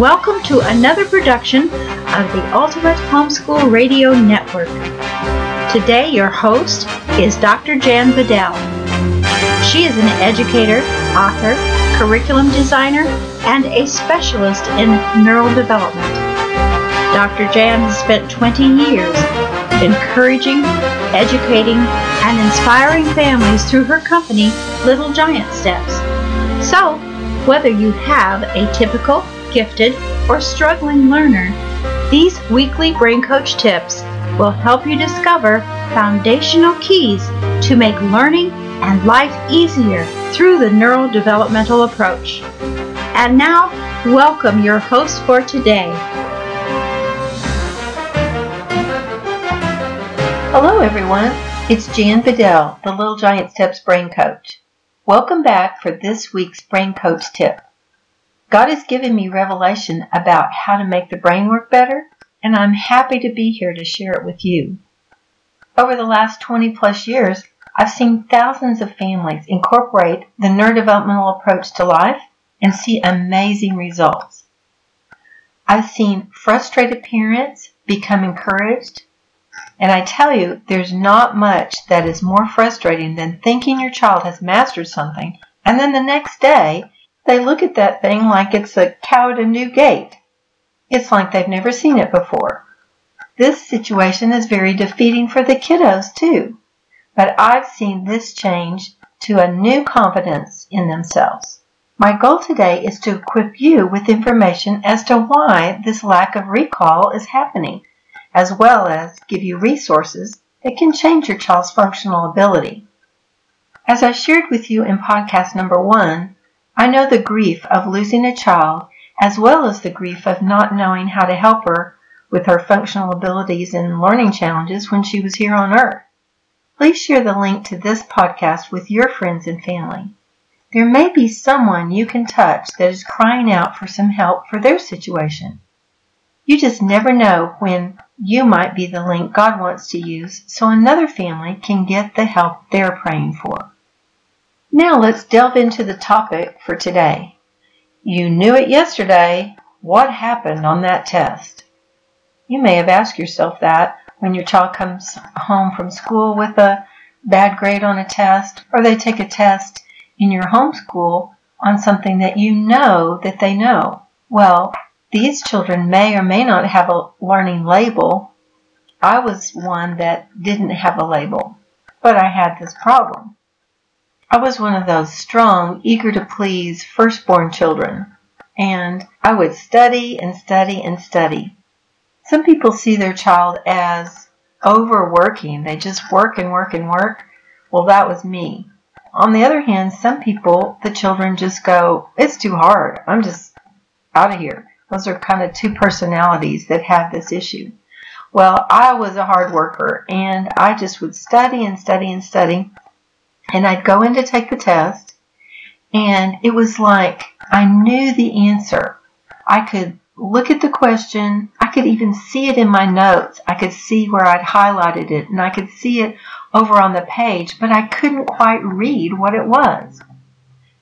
Welcome to another production of the Ultimate Homeschool Radio Network. Today, your host is Dr. Jan Bedell. She is an educator, author, curriculum designer, and a specialist in neural development. Dr. Jan has spent 20 years encouraging, educating, and inspiring families through her company, Little Giant Steps. So, whether you have a typical gifted, or struggling learner, these weekly Brain Coach tips will help you discover foundational keys to make learning and life easier through the neurodevelopmental approach. And now, welcome your host for today. Hello, everyone. It's Jan Bedell, the Little Giant Steps Brain Coach. Welcome back for this week's Brain Coach tip. God has given me revelation about how to make the brain work better, and I'm happy to be here to share it with you. Over the last 20 plus years, I've seen thousands of families incorporate the neurodevelopmental approach to life and see amazing results. I've seen frustrated parents become encouraged, and I tell you, there's not much that is more frustrating than thinking your child has mastered something, and then the next day they look at that thing like it's a cow at a new gate. It's like they've never seen it before. This situation is very defeating for the kiddos too. But I've seen this change to a new confidence in themselves. My goal today is to equip you with information as to why this lack of recall is happening, as well as give you resources that can change your child's functional ability. As I shared with you in podcast number one, I know the grief of losing a child as well as the grief of not knowing how to help her with her functional abilities and learning challenges when she was here on Earth. Please share the link to this podcast with your friends and family. There may be someone you can touch that is crying out for some help for their situation. You just never know when you might be the link God wants to use so another family can get the help they're praying for. Now let's delve into the topic for today. You knew it yesterday. What happened on that test? You may have asked yourself that when your child comes home from school with a bad grade on a test, or they take a test in your homeschool on something that you know that they know. Well, these children may or may not have a learning label. I was one that didn't have a label, but I had this problem. I was one of those strong, eager to please firstborn children, and I would study and study and study. Some people see their child as overworking. They just work and work and work. Well, that was me. On the other hand, some people, the children just go, it's too hard. I'm just out of here. Those are kind of two personalities that have this issue. Well, I was a hard worker and I just would study and study and study and I'd go in to take the test, and it was like I knew the answer. I could look at the question. I could even see it in my notes. I could see where I'd highlighted it, and I could see it over on the page, but I couldn't quite read what it was.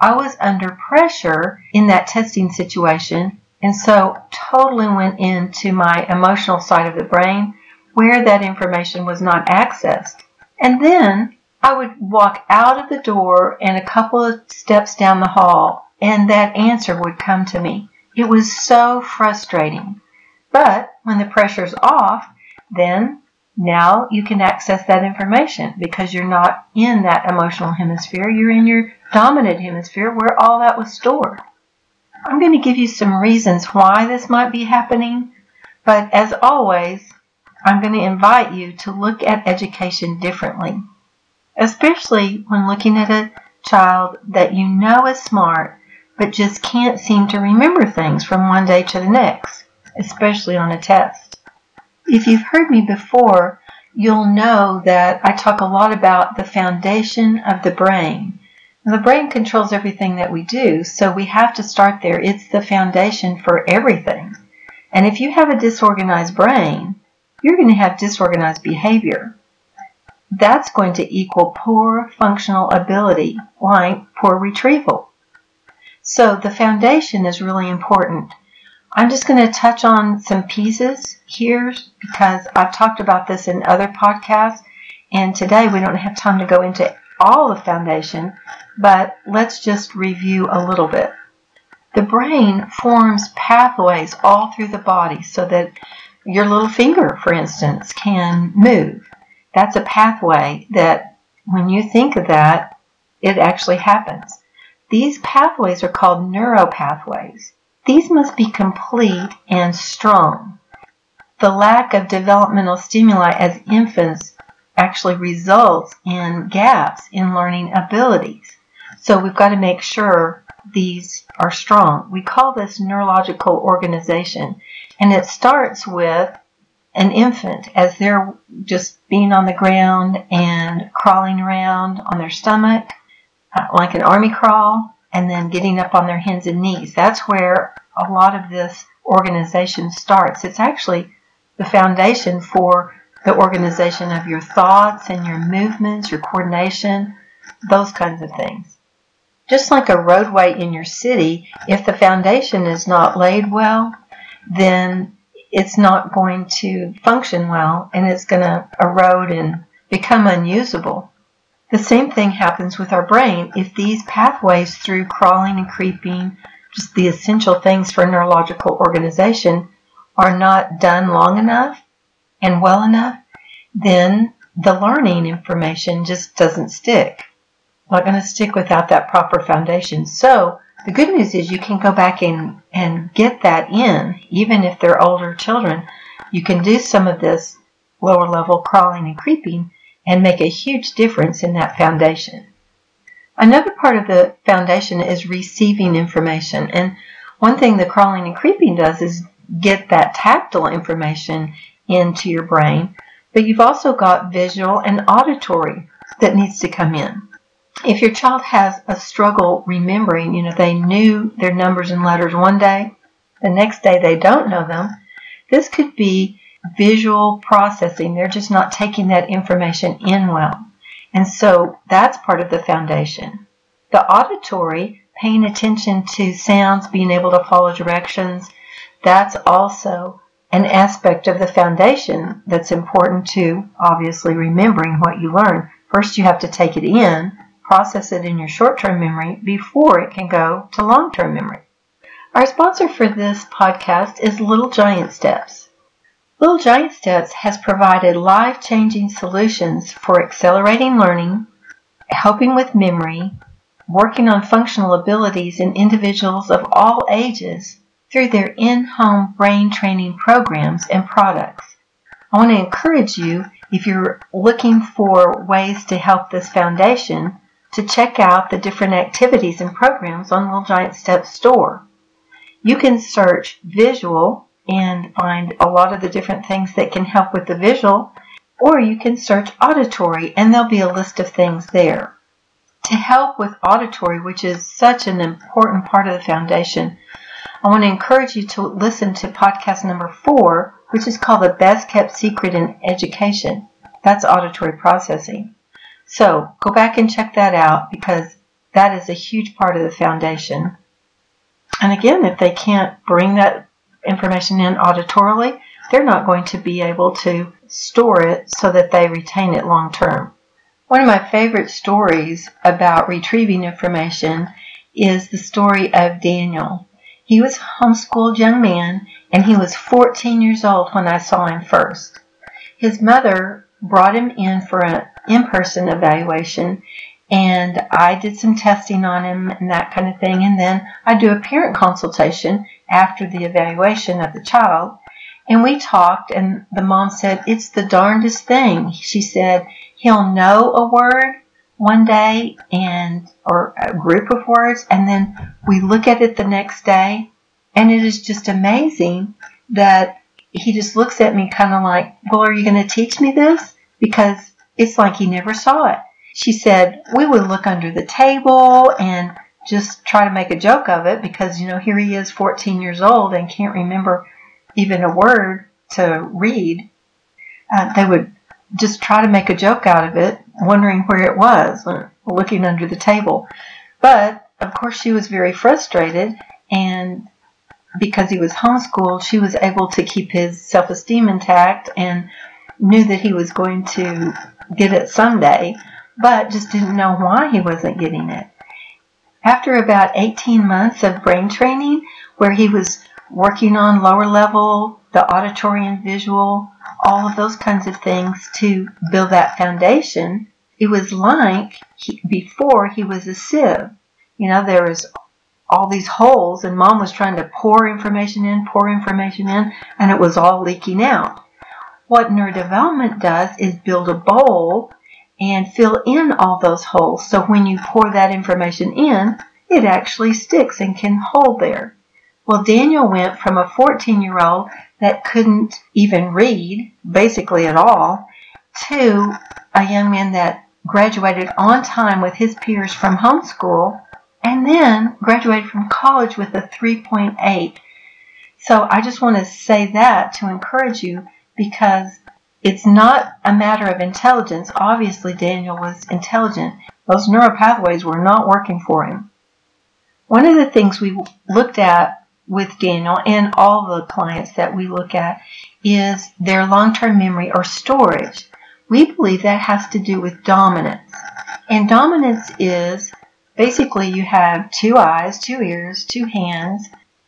I was under pressure in that testing situation, and so totally went into my emotional side of the brain where that information was not accessed. And then I would walk out of the door and a couple of steps down the hall, and that answer would come to me. It was so frustrating. But when the pressure's off, then now you can access that information because you're not in that emotional hemisphere. You're in your dominant hemisphere where all that was stored. I'm going to give you some reasons why this might be happening, but as always, I'm going to invite you to look at education differently especially when looking at a child that you know is smart but just can't seem to remember things from one day to the next, especially on a test. If you've heard me before, you'll know that I talk a lot about the foundation of the brain. The brain controls everything that we do, so we have to start there. It's the foundation for everything. And if you have a disorganized brain, you're going to have disorganized behavior that's going to equal poor functional ability, like poor retrieval. So the foundation is really important. I'm just going to touch on some pieces here because I've talked about this in other podcasts, and today we don't have time to go into all the foundation, but let's just review a little bit. The brain forms pathways all through the body so that your little finger, for instance, can move. That's a pathway that when you think of that, it actually happens. These pathways are called neuropathways. These must be complete and strong. The lack of developmental stimuli as infants actually results in gaps in learning abilities. So we've got to make sure these are strong. We call this neurological organization, and it starts with an infant as they're just being on the ground and crawling around on their stomach, uh, like an army crawl, and then getting up on their hands and knees. That's where a lot of this organization starts. It's actually the foundation for the organization of your thoughts and your movements, your coordination, those kinds of things. Just like a roadway in your city, if the foundation is not laid well, then it's not going to function well and it's going to erode and become unusable. The same thing happens with our brain. If these pathways through crawling and creeping, just the essential things for neurological organization, are not done long enough and well enough, then the learning information just doesn't stick. Not going to stick without that proper foundation. So the good news is you can go back and, and get that in, even if they're older children. You can do some of this lower level crawling and creeping and make a huge difference in that foundation. Another part of the foundation is receiving information. And one thing the crawling and creeping does is get that tactile information into your brain, but you've also got visual and auditory that needs to come in. If your child has a struggle remembering, you know, they knew their numbers and letters one day, the next day they don't know them, this could be visual processing. They're just not taking that information in well. And so that's part of the foundation. The auditory, paying attention to sounds, being able to follow directions, that's also an aspect of the foundation that's important to obviously remembering what you learn. First, you have to take it in, process it in your short term memory before it can go to long term memory. Our sponsor for this podcast is Little Giant Steps. Little Giant Steps has provided life-changing solutions for accelerating learning, helping with memory, working on functional abilities in individuals of all ages through their in-home brain training programs and products. I want to encourage you, if you're looking for ways to help this foundation, to check out the different activities and programs on Little Giant Steps store. You can search visual and find a lot of the different things that can help with the visual, or you can search auditory and there'll be a list of things there. To help with auditory, which is such an important part of the foundation, I want to encourage you to listen to podcast number four, which is called The Best Kept Secret in Education. That's auditory processing. So go back and check that out because that is a huge part of the foundation. And again, if they can't bring that information in auditorily, they're not going to be able to store it so that they retain it long term. One of my favorite stories about retrieving information is the story of Daniel. He was a homeschooled young man and he was 14 years old when I saw him first. His mother brought him in for an in-person evaluation and I did some testing on him and that kind of thing and then I do a parent consultation after the evaluation of the child. And we talked, and the mom said, It's the darndest thing. She said, He'll know a word one day and or a group of words and then we look at it the next day and it is just amazing that he just looks at me kind of like well are you going to teach me this because it's like he never saw it she said we would look under the table and just try to make a joke of it because, you know, here he is 14 years old and can't remember even a word to read. Uh, they would just try to make a joke out of it, wondering where it was, looking under the table. But, of course, she was very frustrated and because he was homeschooled, she was able to keep his self esteem intact and knew that he was going to get it someday, but just didn't know why he wasn't getting it. After about 18 months of brain training, where he was working on lower level, the auditory and visual, all of those kinds of things to build that foundation, it was like he, before he was a sieve. You know, there was all these holes, and mom was trying to pour information in, pour information in, and it was all leaking out. What neurodevelopment does is build a bowl and fill in all those holes. So when you pour that information in, it actually sticks and can hold there. Well, Daniel went from a 14 year old that couldn't even read, basically at all, to a young man that graduated on time with his peers from homeschool and then graduated from college with a 3.8. So I just want to say that to encourage you because it's not a matter of intelligence. Obviously, Daniel was intelligent. Those neural pathways were not working for him. One of the things we looked at with Daniel and all the clients that we look at is their long-term memory or storage. We believe that has to do with dominance. And dominance is basically you have two eyes, two ears, two hands,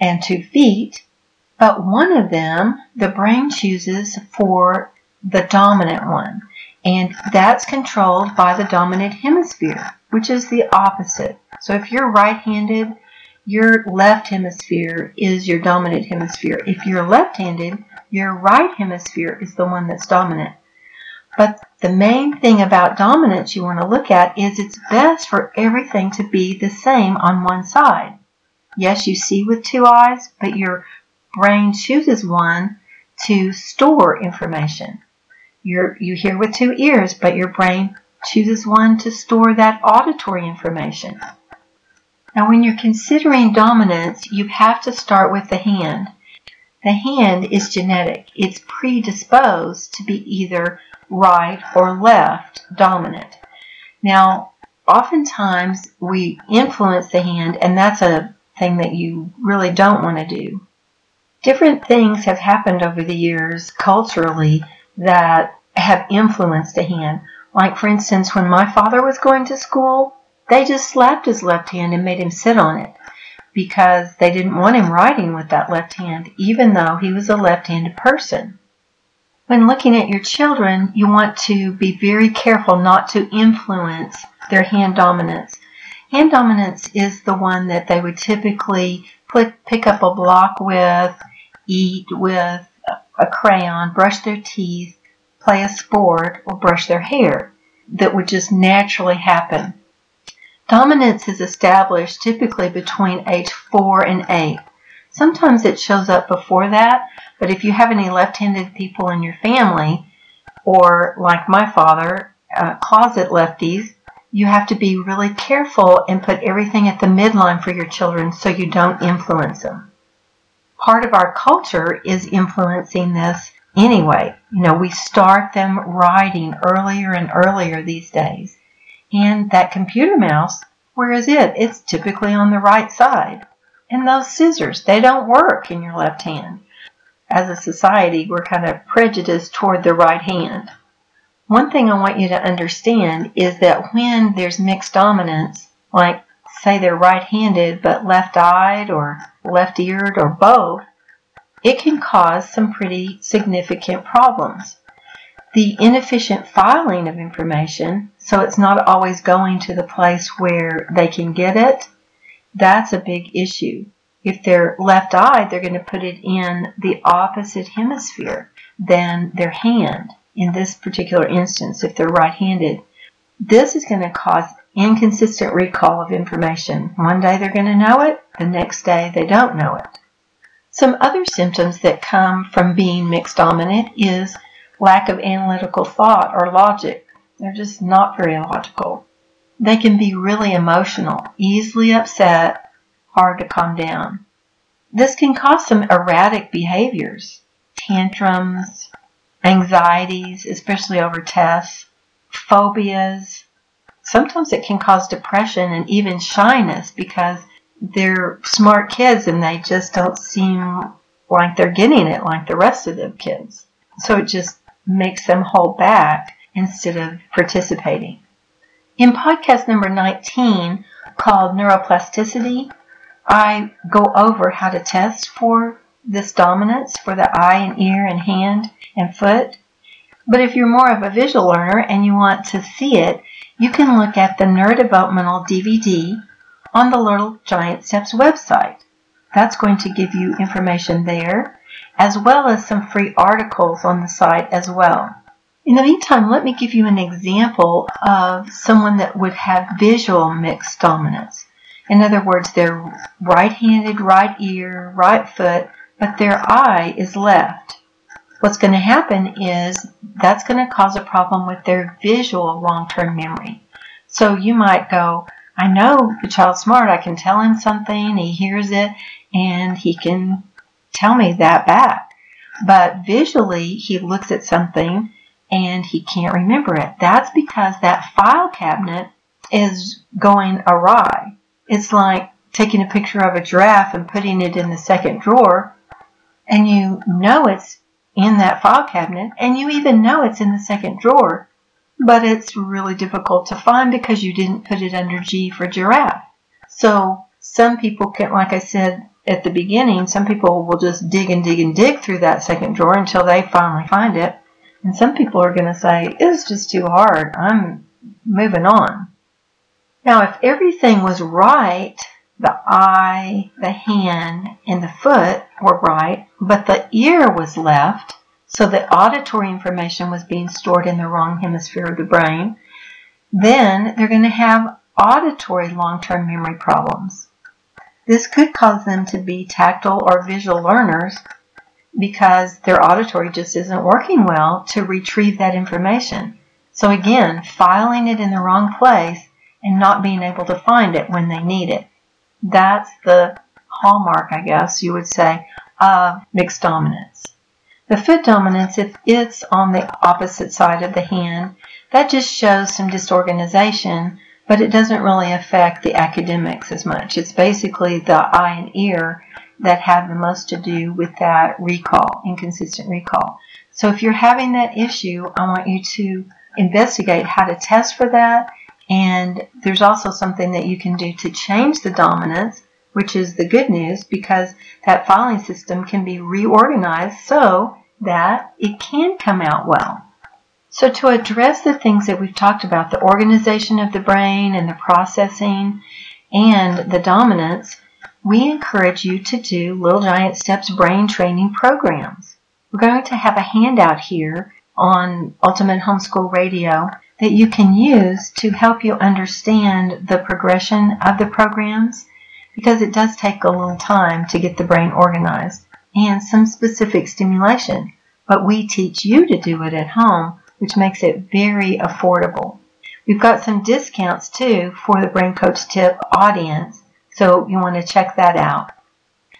and two feet, but one of them the brain chooses for the dominant one, and that's controlled by the dominant hemisphere, which is the opposite. So if you're right-handed, your left hemisphere is your dominant hemisphere. If you're left-handed, your right hemisphere is the one that's dominant. But the main thing about dominance you want to look at is it's best for everything to be the same on one side. Yes, you see with two eyes, but your brain chooses one to store information. You're, you hear with two ears, but your brain chooses one to store that auditory information. Now, when you're considering dominance, you have to start with the hand. The hand is genetic. It's predisposed to be either right, or left dominant. Now, oftentimes we influence the hand, and that's a thing that you really don't want to do. Different things have happened over the years culturally that have influenced a hand. Like, for instance, when my father was going to school, they just slapped his left hand and made him sit on it because they didn't want him writing with that left hand, even though he was a left handed person. When looking at your children, you want to be very careful not to influence their hand dominance. Hand dominance is the one that they would typically pick up a block with, eat with a crayon, brush their teeth, play a sport, or brush their hair. That would just naturally happen. Dominance is established typically between age 4 and 8. Sometimes it shows up before that, but if you have any left-handed people in your family, or like my father, uh, closet lefties, you have to be really careful and put everything at the midline for your children so you don't influence them. Part of our culture is influencing this anyway. You know, we start them writing earlier and earlier these days. And that computer mouse, where is it? It's typically on the right side. And those scissors, they don't work in your left hand as a society, we're kind of prejudiced toward the right hand. One thing I want you to understand is that when there's mixed dominance, like say they're right handed but left eyed or left eared or both, it can cause some pretty significant problems. The inefficient filing of information, so it's not always going to the place where they can get it, that's a big issue. If they're left-eyed, they're going to put it in the opposite hemisphere than their hand. In this particular instance, if they're right-handed, this is going to cause inconsistent recall of information. One day they're going to know it, the next day they don't know it. Some other symptoms that come from being mixed dominant is lack of analytical thought or logic. They're just not very logical. They can be really emotional, easily upset, hard to calm down. This can cause some erratic behaviors, tantrums, anxieties, especially over tests, phobias. Sometimes it can cause depression and even shyness because they're smart kids and they just don't seem like they're getting it like the rest of the kids. So it just makes them hold back instead of participating. In podcast number 19, called Neuroplasticity, I go over how to test for this dominance for the eye and ear and hand and foot. But if you're more of a visual learner and you want to see it, you can look at the Neurodevelopmental DVD on the Little Giant Steps website. That's going to give you information there, as well as some free articles on the site as well. In the meantime, let me give you an example of someone that would have visual mixed dominance. In other words, they're right-handed, right ear, right foot, but their eye is left. What's going to happen is that's going to cause a problem with their visual long-term memory. So you might go, I know the child's smart. I can tell him something, he hears it, and he can tell me that back. But visually, he looks at something and he can't remember it. That's because that file cabinet is going awry. It's like taking a picture of a giraffe and putting it in the second drawer, and you know it's in that file cabinet, and you even know it's in the second drawer, but it's really difficult to find because you didn't put it under G for giraffe. So some people can, like I said at the beginning, some people will just dig and dig and dig through that second drawer until they finally find it. And some people are going to say, it's just too hard. I'm moving on. Now, if everything was right, the eye, the hand, and the foot were right, but the ear was left, so the auditory information was being stored in the wrong hemisphere of the brain, then they're going to have auditory long-term memory problems. This could cause them to be tactile or visual learners because their auditory just isn't working well to retrieve that information. So again, filing it in the wrong place and not being able to find it when they need it. That's the hallmark, I guess you would say, of mixed dominance. The foot dominance, if it's on the opposite side of the hand, that just shows some disorganization, but it doesn't really affect the academics as much. It's basically the eye and ear that have the most to do with that recall, inconsistent recall. So if you're having that issue, I want you to investigate how to test for that. And there's also something that you can do to change the dominance which is the good news because that filing system can be reorganized so that it can come out well. So to address the things that we've talked about, the organization of the brain and the processing and the dominance, we encourage you to do Little Giant Steps brain training programs. We're going to have a handout here on Ultimate Homeschool Radio that you can use to help you understand the progression of the programs because it does take a little time to get the brain organized and some specific stimulation. But we teach you to do it at home, which makes it very affordable. We've got some discounts too for the Brain Coach Tip audience, so you want to check that out.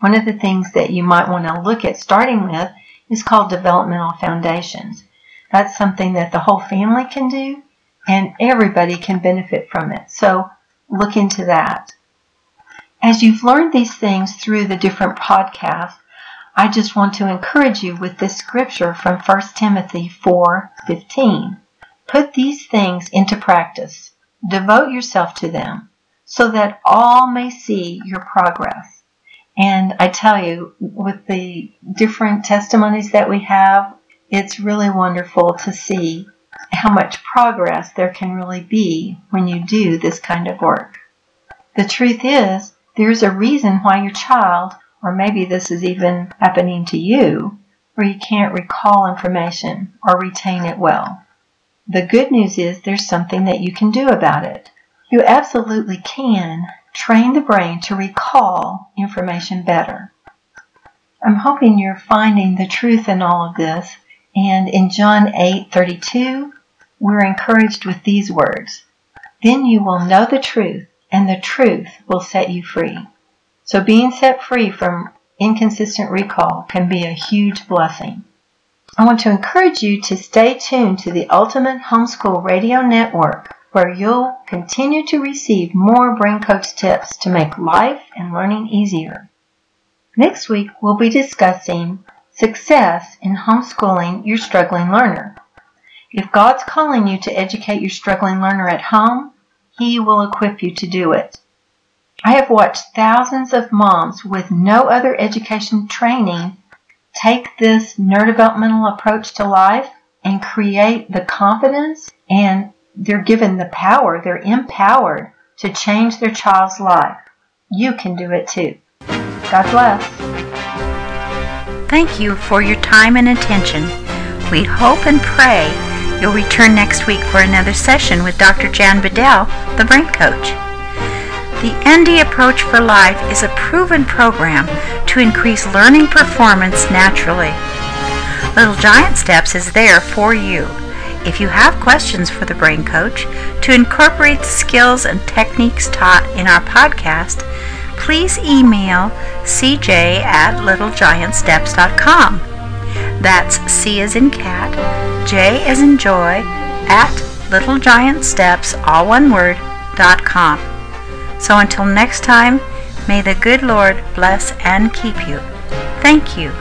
One of the things that you might want to look at starting with is called developmental foundations. That's something that the whole family can do and everybody can benefit from it. So look into that. As you've learned these things through the different podcasts, I just want to encourage you with this scripture from 1 Timothy 4:15. Put these things into practice. Devote yourself to them so that all may see your progress. And I tell you, with the different testimonies that we have, it's really wonderful to see how much progress there can really be when you do this kind of work. The truth is, there's a reason why your child, or maybe this is even happening to you, where you can't recall information or retain it well. The good news is there's something that you can do about it. You absolutely can train the brain to recall information better. I'm hoping you're finding the truth in all of this. And in John 8:32, we're encouraged with these words: "Then you will know the truth, and the truth will set you free. So being set free from inconsistent recall can be a huge blessing. I want to encourage you to stay tuned to the Ultimate Homeschool Radio Network where you'll continue to receive more Brain Coach tips to make life and learning easier. Next week, we'll be discussing success in homeschooling your struggling learner. If God's calling you to educate your struggling learner at home, He will equip you to do it. I have watched thousands of moms with no other education training take this neurodevelopmental approach to life and create the confidence and they're given the power, they're empowered to change their child's life. You can do it too. God bless. Thank you for your time and attention. We hope and pray you'll return next week for another session with Dr. Jan Bedell, the Brain Coach. The ND Approach for Life is a proven program to increase learning performance naturally. Little Giant Steps is there for you. If you have questions for the Brain Coach to incorporate the skills and techniques taught in our podcast, please email cj at littlegiantsteps.com. That's C as in cat, J as in joy, at littlegiantsteps, all one word, dot com. So until next time, may the good Lord bless and keep you. Thank you